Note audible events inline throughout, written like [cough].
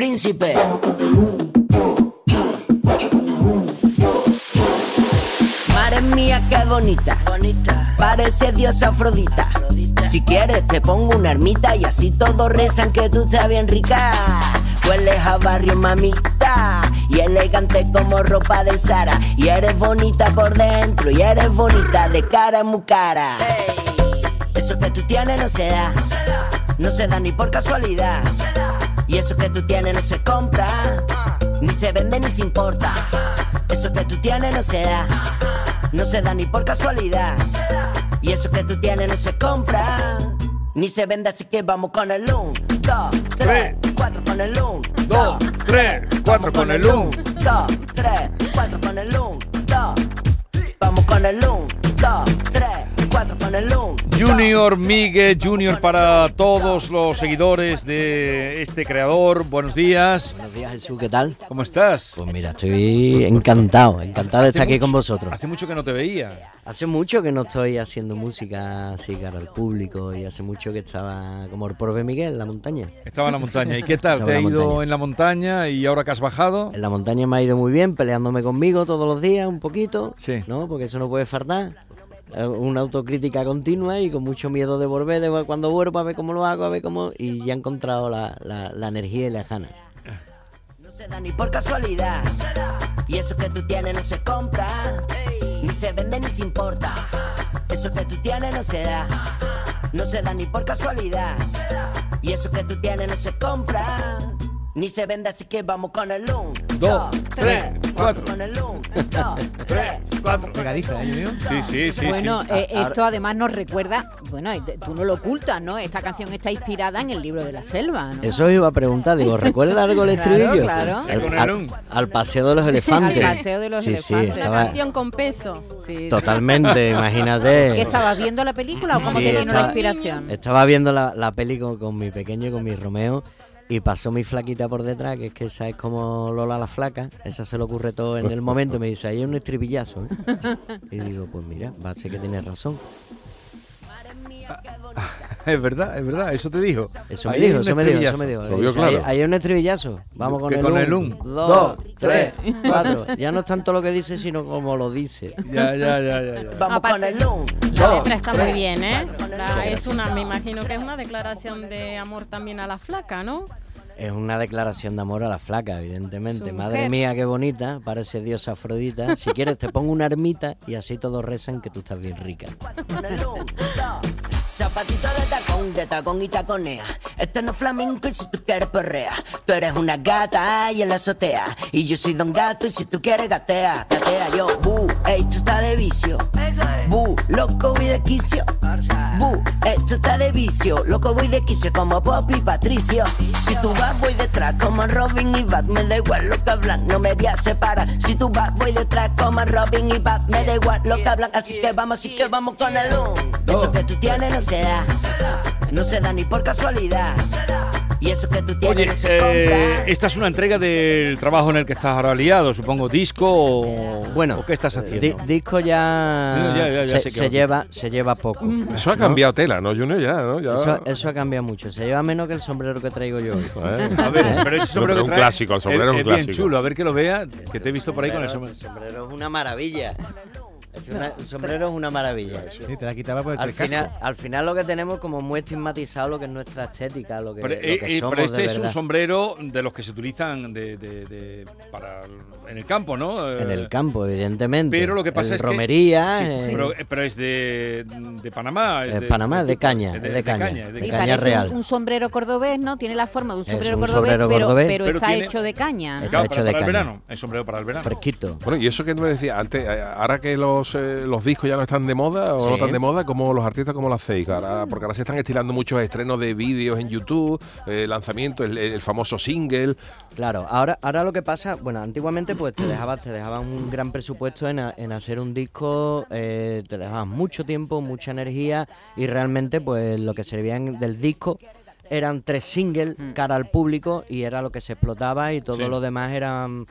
príncipe. Madre mía, qué bonita. bonita. Parece diosa Afrodita. Si quieres, te pongo una ermita y así todos rezan que tú estás bien rica. Hueles a barrio, mamita. Y elegante como ropa del Sara. Y eres bonita por dentro. Y eres bonita de cara muy cara. Eso que tú tienes no se da. No se da ni por casualidad. Y eso que tú tienes no se compra. Ni se vende ni se importa. Eso que tú tienes no se da. No se da ni por casualidad. Y eso que tú tienes no se compra. Ni se vende, así que vamos con el 1, 2, 3, 4 con el 1, 2, 3, 4 con el 1, 2, 3, 4 con el 1, 2. Vamos con el 1, 2, 3, 4 con el 1. Junior Miguel, Junior para todos los seguidores de este creador. Buenos días. Buenos días, Jesús, ¿qué tal? ¿Cómo estás? Pues mira, estoy encantado, encantado de estar aquí con vosotros. Hace mucho que no te veía. Hace mucho que no estoy haciendo música así cara al público y hace mucho que estaba como el pobre Miguel en la montaña. Estaba en la montaña. ¿Y qué tal? ¿Te ha ido en la montaña y ahora que has bajado? En la montaña me ha ido muy bien, peleándome conmigo todos los días un poquito. Sí. ¿No? Porque eso no puede faltar. Eh, una autocrítica continua y con mucho miedo de volver, de cuando vuelvo a ver cómo lo hago, a ver cómo... Y ya he encontrado la, la, la energía y las ganas. No se da ni por casualidad. Y eso que tú tienes no se compra. Ni se vende ni se importa. Eso que tú tienes no se da. No se da ni por casualidad. Y eso que tú tienes no se compra. Ni se vende, así que vamos con el 1, 2, 3, 4 con el 1, 2, 3, 4. Pegadiza, ¿eh, Junior? Sí, sí, sí. Bueno, sí. eh, esto además nos recuerda, bueno, tú no lo ocultas, ¿no? Esta canción está inspirada en el libro de la selva, ¿no? Eso os iba a preguntar, digo, ¿recuerda algo el [laughs] Claro, estribillo? claro. Al, al- al paseo de los elefantes. Al paseo de los Sí, sí, elefantes. La estaba- canción con peso. Sí, sí. Totalmente, [laughs] imagínate. ¿Que estabas viendo la película o cómo Sí, te vino la inspiración? Estaba viendo la, la peli con, con mi pequeño y con mi Romeo y pasó mi flaquita por detrás, que es que esa es como Lola la flaca, esa se le ocurre todo en el momento, me dice, ahí hay un estribillazo. ¿eh?". [laughs] Y digo, pues mira, va a ser que tienes razón. Es verdad, es verdad, eso te dijo. Eso me Ahí dijo, un eso me dijo, eso estribillazo. me dijo. Lo vio Dice, "Ahí- claro. Ahí hay un estribillazo. Vamos con el con un, el un, dos, dos, tres, [laughs] cuatro. Ya no es tanto lo que dice, sino como lo dice. Ya, ya, ya, ya. ya. Vamos Aparte- con el 1, La letra está muy bien, ¿eh? La- es una, me imagino que es una declaración de amor también a la flaca, ¿no? Es una declaración de amor a la flaca, evidentemente. Su Madre mujer. mía, qué bonita, parece diosa Afrodita. Si [laughs] quieres te pongo una ermita y así todos rezan que tú estás bien rica. con el 1, 2. Zapatito de tacón, de tacón y taconea. Esto no es flamenco y si tú quieres perrea. Tú eres una gata y en la azotea. Y yo soy don gato y si tú quieres gatea, gatea yo. Bu, esto está de vicio. Bu, loco voy de quicio. Bu, esto está de vicio. Loco voy de quicio como Pop y Patricio. Si tú vas, voy detrás como Robin y Bat. Me da igual lo que hablan, no me voy a separar. Si tú vas, voy detrás como Robin y Bat. Me da igual lo que hablan, así que vamos, así que vamos con el 1. Eso que tú tienes no se da. No se da ni por casualidad. Y eso que tú tienes Oye, no se eh, esta es una entrega del trabajo en el que estás ahora liado, supongo, disco o, Bueno, ¿o qué estás haciendo. Di- disco ya, No, ya, ya, ya se, lleva, se lleva poco. Eso ha cambiado tela, ¿no, Junior? Ya, ¿no? Ya... Eso, eso ha cambiado mucho. Se lleva menos que el sombrero que traigo yo hoy. [laughs] Eh. A ver, pero ese sombrero pero que un clásico, el sombrero es, es un es bien clásico. chulo, a ver que lo vea, que te he visto por ahí con el El sombrero. sombrero es una maravilla. Es una- el sombrero es una maravilla. Sí, te la quitaba por el Al final, al final lo que tenemos como muy estigmatizado lo que es nuestra estética, lo que, Pero, lo eh, que eh, somos pero este de es un sombrero de los que se utilizan de, de- de- para en el campo, ¿no? En Eh, el campo, evidentemente. Pero lo que pasa El es que romería, Sí, eh, pero, pero es de, de Panamá. Es Panamá, de caña, es es de caña. de Y caña parece real. Un, un sombrero cordobés, ¿no? Tiene la forma de un sombrero un cordobés, sombrero pero, cordobés. pero Pero está tiene- hecho de caña. Está Claro, hecho para, de para el caña. verano. Es sombrero para el verano. fresquito. Bueno, y eso que me decía antes, eh, ahora que los, eh, los discos ya no están de moda o no están de moda, como los artistas, como lo hacéis? Ahora, porque ahora se están estilando muchos estrenos de vídeos en YouTube, eh, lanzamientos, el, el famoso single. Claro, ahora, ahora lo que pasa, bueno, antiguamente pues te dejabas, te dejaban un gran presupuesto en, a- en hacer un disco, eh, te dejaban mucho tiempo, mucha energía y realmente pues lo que servían del disco eran tres singles cara al público y era lo que se explotaba y todo Sí. lo demás eran...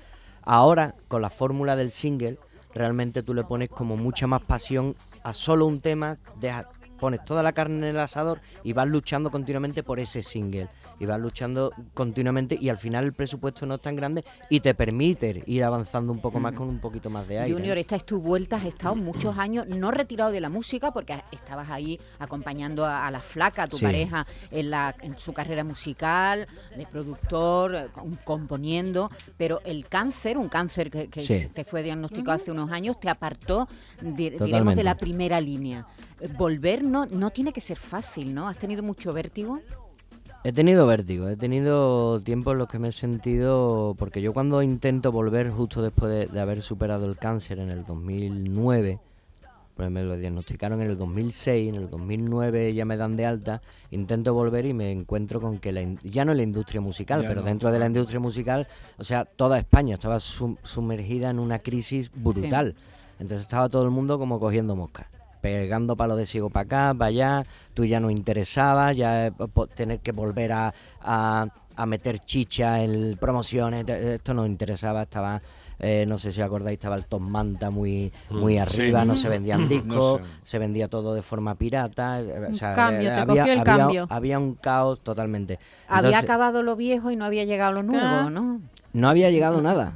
Ahora, con la fórmula del single, realmente tú le pones como mucha más pasión a solo un tema, deja- pones toda la carne en el asador y vas luchando continuamente por ese single. y vas luchando continuamente y al final el presupuesto no es tan grande y te permite ir avanzando un poco más con un poquito más de aire. Junior, esta es tu vuelta, has estado muchos años no retirado de la música porque estabas ahí acompañando a, la flaca, a tu pareja, en, la, en su carrera musical, de productor, eh, componiendo, pero el cáncer, un cáncer que, te fue diagnosticado hace unos años, te apartó, digamos, de la primera línea. Volver no, no tiene que ser fácil, ¿no? ¿Has tenido mucho vértigo? He tenido vértigo, he tenido tiempos en los que me he sentido, porque yo cuando intento volver justo después de, haber superado el cáncer en el 2009, pues me lo diagnosticaron en el 2006, en el 2009 ya me dan de alta, intento volver y me encuentro con que la, ya no en la industria musical, pero dentro de la industria musical, o sea, toda España estaba sumergida en una crisis brutal. Entonces estaba todo el mundo como cogiendo moscas pegando palos de ciego para acá, para allá, tú ya no interesaba, ya eh, tener que volver a, a, meter chicha en promociones, esto no interesaba, estaba... Eh, no sé si acordáis, estaba el Tom Manta muy, mm, muy arriba, no se vendían discos, se vendía todo de forma pirata. Eh, cambio, había, el cambio. Había un caos totalmente. había acabado lo viejo y no había llegado lo nuevo, ah. ¿no? No había llegado nada.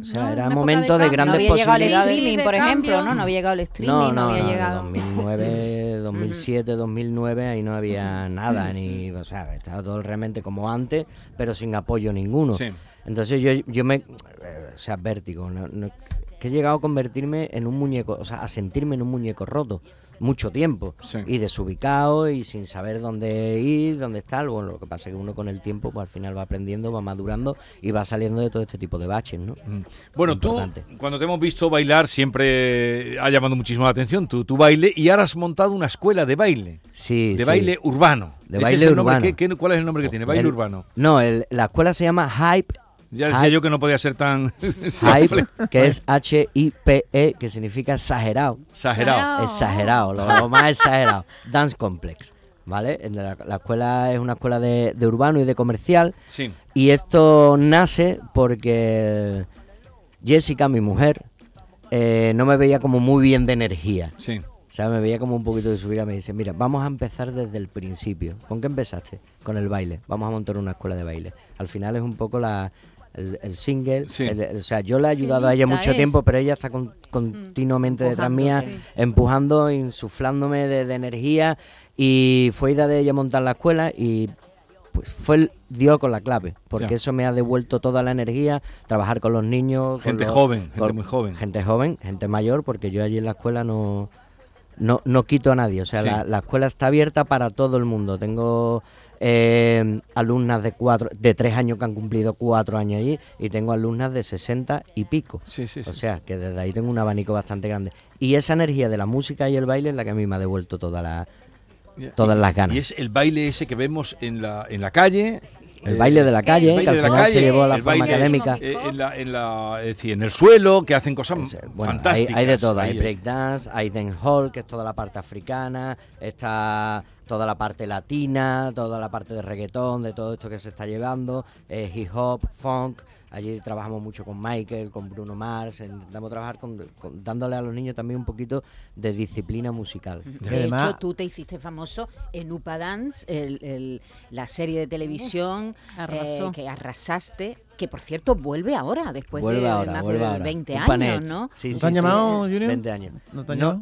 O sea, era momento de, grandes no había Llegado el streaming, por ejemplo, ¿no? No había llegado el streaming, no, había llegado. 2009, 2007, 2009, ahí no había nada, ni, o sea, estaba todo realmente como antes, pero sin apoyo ninguno. Entonces yo, yo me, eh, o sea, vértigo, que he llegado a convertirme en un muñeco, o sea, a sentirme en un muñeco roto mucho tiempo y desubicado y sin saber dónde ir, dónde estar. Bueno, lo que pasa es que uno con el tiempo pues al final va aprendiendo, va madurando y va saliendo de todo este tipo de baches, ¿no? Mm. Bueno, tú cuando te hemos visto bailar siempre ha llamado muchísimo la atención tu, tu baile y ahora has montado una escuela de baile. Sí, de baile urbano. De baile urbano. ¿Cuál es el nombre que tiene? Baile urbano. No, la escuela se llama Hype ya decía yo que no podía ser tan... [laughs] Hype, que es H-I-P-E, que significa exagerado. Exagerado. Exagerado, lo, más exagerado. Dance Complex. ¿Vale? La, la, escuela es una escuela de, urbano y de comercial. Sí. Y esto nace porque Jessica, mi mujer, eh, no me veía como muy bien de energía. Sí. O sea, me veía como un poquito de subida. Me dice, mira, vamos a empezar desde el principio. ¿Con qué empezaste? Con el baile. Vamos a montar una escuela de baile. Al final es un poco la, el, single. o sea, yo le he ayudado a ella mucho tiempo, pero ella está continuamente detrás mía, empujando, insuflándome de, energía. Y fue idea de ella montar la escuela y pues fue el, dio con la clave, porque eso me ha devuelto toda la energía, trabajar con los niños. Gente joven, gente muy joven. Gente joven, gente mayor, porque yo allí en la escuela no, no, no quito a nadie. O sea, la, la, escuela está abierta para todo el mundo. Tengo eh, alumnas de cuatro, de tres años que han cumplido cuatro años allí y tengo alumnas de 60 y pico. o sea, que desde ahí tengo un abanico bastante grande. Y esa energía de la música y el baile es la que a mí me ha devuelto toda la, todas las ganas. Y es el baile ese que vemos en la, en la calle, el baile de la calle, que al final se llevó a la forma académica. Eh, en, la, en, la, es decir, en el suelo, que hacen cosas fantásticas. Hay, de todo, hay breakdance, hay dancehall, que es toda la parte africana, está toda la parte latina, toda la parte de reggaetón, de todo esto que se está llevando, eh, hip hop, funk. Allí trabajamos mucho con Michael, con Bruno Mars, intentamos trabajar con, dándole a los niños también un poquito de disciplina musical. De hecho, tú te hiciste famoso en Upa Dance, la serie de televisión eh, que arrasaste que por cierto vuelve ahora, después de más de 20 años, ¿no? Sí, ¿No te han llamado, Junior? 20 años.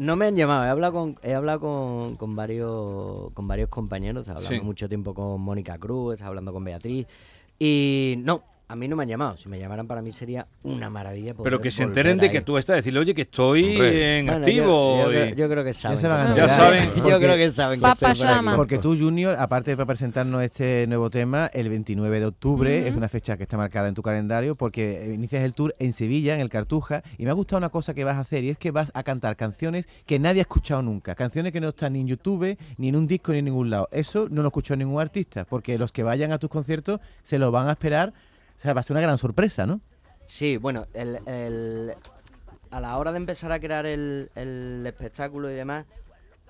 ¿No, me han llamado, he hablado con, he hablado con, con varios, con varios compañeros, he hablado mucho tiempo con Mónica Cruz, he hablando con Beatriz, y no, a mí no me han llamado. Si me llamaran para mí sería una maravilla. Pero que se enteren de que tú estás, decirle, oye, que estoy en activo. [laughs] Yo, creo que saben. Ya, saben. yo creo que saben. Que porque tú, Junior, aparte de presentarnos este nuevo tema, el 29 de octubre es una fecha que está marcada en tu calendario porque inicias el tour en Sevilla, en el Cartuja. Y me ha gustado una cosa que vas a hacer y es que vas a cantar canciones que nadie ha escuchado nunca. Canciones que no están ni en YouTube, ni en un disco, ni en ningún lado. Eso no lo escuchó ningún artista porque los que vayan a tus conciertos se lo van a esperar sea, va a ser una gran sorpresa, ¿no? Sí, bueno, a la hora de empezar a crear el, espectáculo y demás,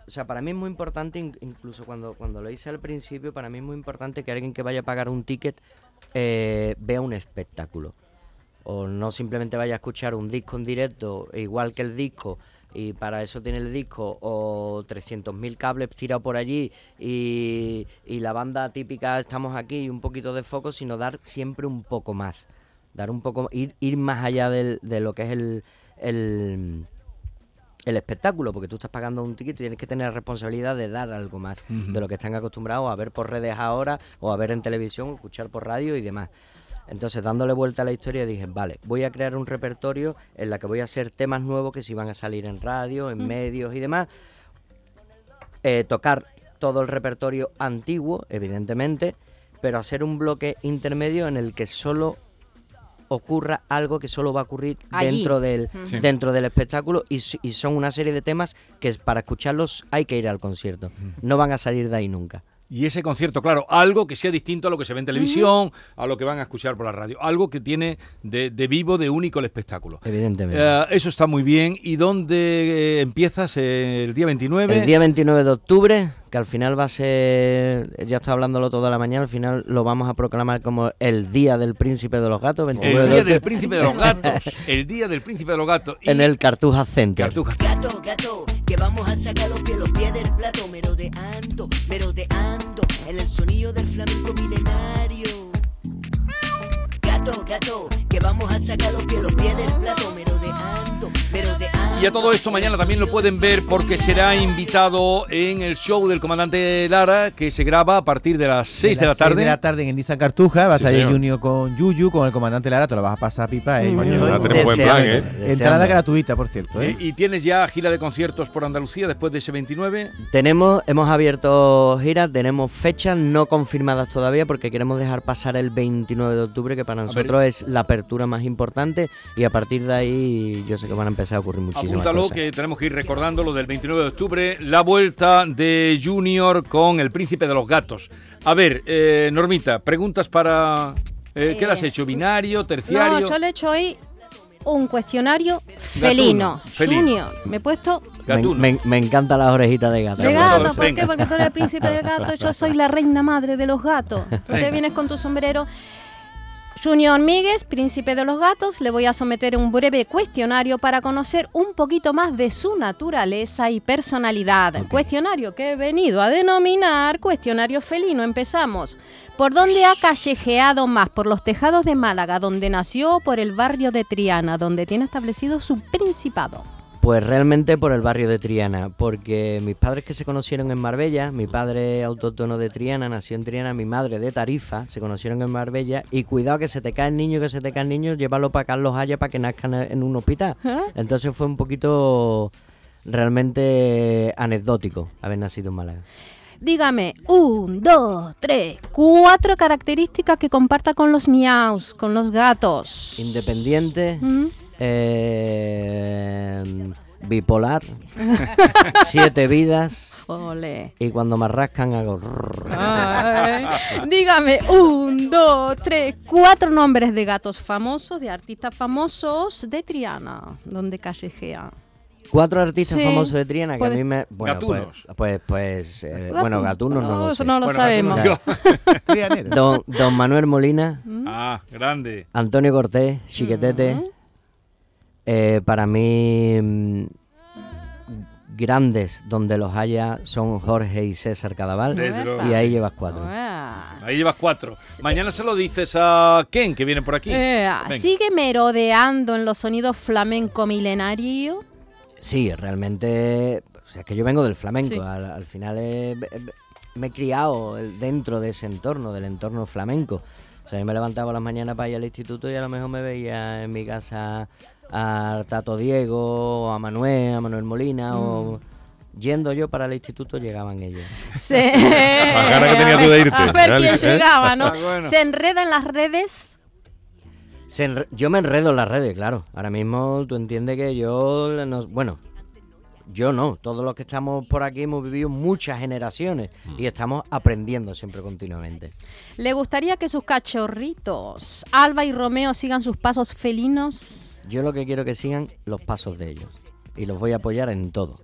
o sea, para mí es muy importante, incluso cuando, cuando lo hice al principio, para mí es muy importante que alguien que vaya a pagar un ticket eh, vea un espectáculo. O no simplemente vaya a escuchar un disco en directo, igual que el disco, y para eso tiene el disco o 300.000 cables tirados por allí y, y la banda típica estamos aquí y un poquito de foco, sino dar siempre un poco más. Dar un poco, ir, ir más allá del- de lo que es el, el, el espectáculo, porque tú estás pagando un ticket y tienes que tener la responsabilidad de dar algo más de lo que están acostumbrados a ver por redes ahora, o a ver en televisión, o escuchar por radio y demás. Entonces, dándole vuelta a la historia, dije, vale, voy a crear un repertorio en la que voy a hacer temas nuevos que si van a salir en radio, en medios y demás. Eh, tocar todo el repertorio antiguo, evidentemente, pero hacer un bloque intermedio en el que solo ocurra algo que solo va a ocurrir Allí. dentro del Sí. dentro del espectáculo y, y son una serie de temas que es- para escucharlos hay que ir al concierto. No van a salir de ahí nunca. Y ese concierto, claro, algo que sea distinto a lo que se ve en televisión, a lo que van a escuchar por la radio, algo que tiene de, de vivo, de único el espectáculo. Evidentemente. Eh, eso está muy bien. ¿Y dónde eh, empiezas? Eh, ¿El día 29? El día 29 de octubre, que al final va a ser, ya estaba hablándolo toda la mañana, al final lo vamos a proclamar como el Día del Príncipe de los Gatos, 29 El de día octubre, del príncipe de los gatos. El día del príncipe de los gatos. Y en el Cartuja Center. Cartuja. Gato, gato, que vamos a sacar los pies, los pies del plato, merodeando, merodeando, el sonido del flamenco milenario. Gato, gato, que vamos a sacar los pies, los pies del plato, merodeando, merodeando. Y a todo esto mañana también lo pueden ver porque será invitado en el show del comandante Lara que se graba a partir de las 6 de la tarde. de la tarde en el Nissan Cartuja, va a Sí, estar el. Junior con Yuyu, con el comandante Lara, te lo vas a pasar pipa, eh. Estoy- tenemos buen plan, ¿eh? Entrada deseando. gratuita, por cierto, Eh, eh. y tienes ya gira de conciertos por Andalucía después de ese 29. Tenemos, hemos abierto giras, tenemos fechas no confirmadas todavía porque queremos dejar pasar el 29 de octubre, que para nosotros es la apertura más importante y a partir de ahí yo sé que van a empezar a ocurrir muchísimas Apúntalo que tenemos que ir recordando lo del 29 de octubre, la vuelta de Junior con el príncipe de los gatos. A ver, eh, Normita, preguntas para... eh, ¿Qué le has Eh, hecho? ¿Binario? ¿Terciario? No, yo le he hecho hoy un cuestionario felino. felino. Junior, me he puesto Me, Gatuno. me, me encantan las orejitas de gato. de gato. ¿Por venga. qué? Porque tú eres el príncipe del gato, yo soy la reina madre de los gatos. Tú te vienes con tu sombrero. Junior Míguez, príncipe de los gatos, le voy a someter un breve cuestionario para conocer un poquito más de su naturaleza y personalidad. Cuestionario que he venido a denominar cuestionario felino. Empezamos. ¿Por dónde ha callejeado más? ¿Por los tejados de Málaga, donde nació, o por el barrio de Triana, donde tiene establecido su principado? Pues realmente por el barrio de Triana, porque mis padres que se conocieron en Marbella, mi padre autóctono de Triana, nació en Triana, mi madre de Tarifa, se conocieron en Marbella, y cuidado que se te cae el niño, que se te cae el niño, llévalo para Carlos Haya para que nazcan en un hospital. ¿Eh? Entonces fue un poquito realmente anecdótico haber nacido en Málaga. Dígame, un, dos, tres, cuatro características que comparta con los miaus, con los gatos. Independiente, ¿Mm? Eh, bipolar, [laughs] siete vidas, y cuando me rascan hago... Ay. Dígame, un, dos, tres, cuatro nombres de gatos famosos, de artistas famosos de Triana, donde callejea. Cuatro artistas Sí, famosos de Triana que puede- a mí me... Bueno, Gatunos. Pues, pues, pues eh, bueno, Gatuno. Gatunos no, lo sé. no lo Bueno, sabemos. [laughs] Don, don Manuel Molina, Ah, grande. Antonio Cortés, Chiquetete. Mm. Eh, para mí, mm, grandes donde los haya son Jorge y César Cadaval. Y ahí llevas cuatro. Ah. Ahí llevas cuatro. Mañana se lo dices a Ken, que viene por aquí. Eh, sigue merodeando en los sonidos flamenco milenario. Sí, realmente. O sea, que yo vengo del flamenco. Sí. Al, al final he- he- me he criado dentro de ese entorno, del entorno flamenco. O sea, yo me levantaba a las mañanas para ir al instituto y a lo mejor me veía en mi casa a Tato Diego, a Manuel, a Manuel Molina, o yendo yo para el instituto llegaban ellos. Se... Las ganas que tenías tú de irte, A ver quién ¿Eh? llegaba, ¿no? Ah, bueno. Se enreda en las redes. Se enre- yo me enredo en las redes, claro. Ahora mismo tú entiendes que yo, no- bueno, yo no. Todos los que estamos por aquí hemos vivido muchas generaciones y estamos aprendiendo siempre continuamente. ¿Le gustaría que sus cachorritos, Alba y Romeo, sigan sus pasos felinos? Yo lo que quiero que sigan los pasos de ellos y los voy a apoyar en todo.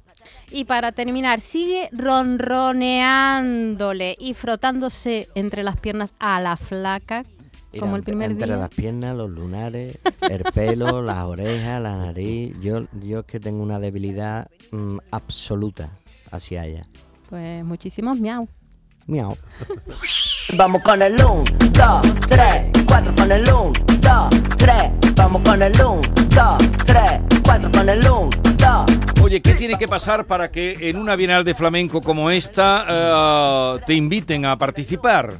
Y para terminar, sigue ronroneándole y frotándose entre las piernas a la flaca. Mira, Como el primer entre día. las piernas, los lunares, el pelo, [laughs] las orejas, la nariz. Yo, yo es que tengo una debilidad mm, absoluta hacia ella. Pues muchísimos miau. Miau. [laughs] Vamos con el 1, 2, 3, 4 con el 1, 2, 3. Vamos con el 1, 2, 3, 4 con el 1, 2. Oye, ¿qué tiene que pasar para que en una Bienal de Flamenco como esta eh, te inviten a participar?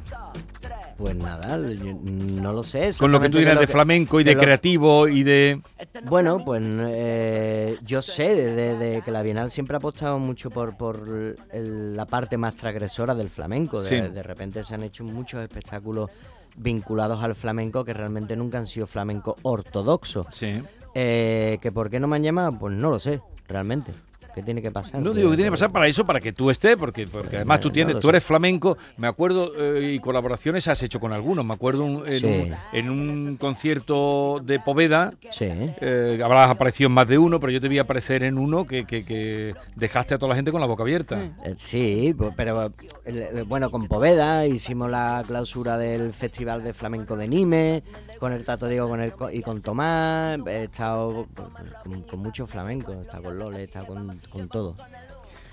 Pues nada, no lo sé. Con lo que tú dirás de flamenco y de lo- creativo y de... Bueno, pues eh, yo sé de, que la Bienal siempre ha apostado mucho por, por el- la parte más transgresora del flamenco. De, Sí. de repente se han hecho muchos espectáculos vinculados al flamenco que realmente nunca han sido flamenco ortodoxo. Sí. Eh, ¿Que por qué no me han llamado? Pues no lo sé, realmente. ¿Qué tiene que pasar? No digo que tiene que pasar para eso, para que tú estés, porque, porque además tú tienes, tú eres flamenco. Me acuerdo y colaboraciones has hecho con algunos. Me acuerdo un- en, Sí. un, en un concierto de Poveda. Sí. eh, habrás aparecido en más de uno, pero yo te vi aparecer en uno que, que- que dejaste a toda la gente con la boca abierta. Eh, Sí, pues, pero eh, eh, bueno, con Poveda hicimos la clausura del Festival de Flamenco de Nime, con el Tato Diego con el, co- y con Tomás, he estado con, con mucho flamenco, he estado con Lole, he estado con, con todo.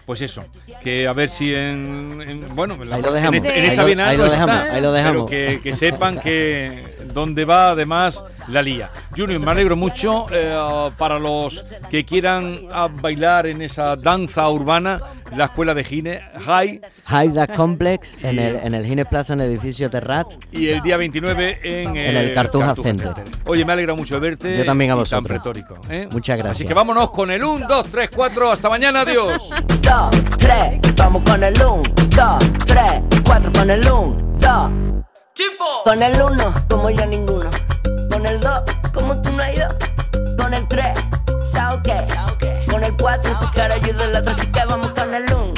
Pues eso, que a ver si en, en- bueno, en, la- Ahí lo dejamos. en Ahí esta lo- ahí lo está, dejamos, ahí lo dejamos. pero que, que sepan que donde va además la lía. Junior, me alegro mucho eh, para los que quieran bailar en esa danza urbana, la escuela de Gine High. High That Complex en el, en el Gine Plaza, en el edificio Terrat. Y el día 29 en, en el eh, Cartuja, Cartuja Center. Center. Oye, me alegra mucho verte. Yo también a vosotros. Tan retórico. ¿eh? Muchas gracias. Así que vámonos con el 1, 2, 3, 4. Hasta mañana, adiós. 2, 3, vamos con el 1, 2, 3, 4 con el 1, 2. ¡Chipo! Con el 1, como yo ninguno. Con el 2, como tú no hay dos. Con el 3, ¿sabes qué? Con el 4, tu cara ayuda a la otra, así que vamos en el 1,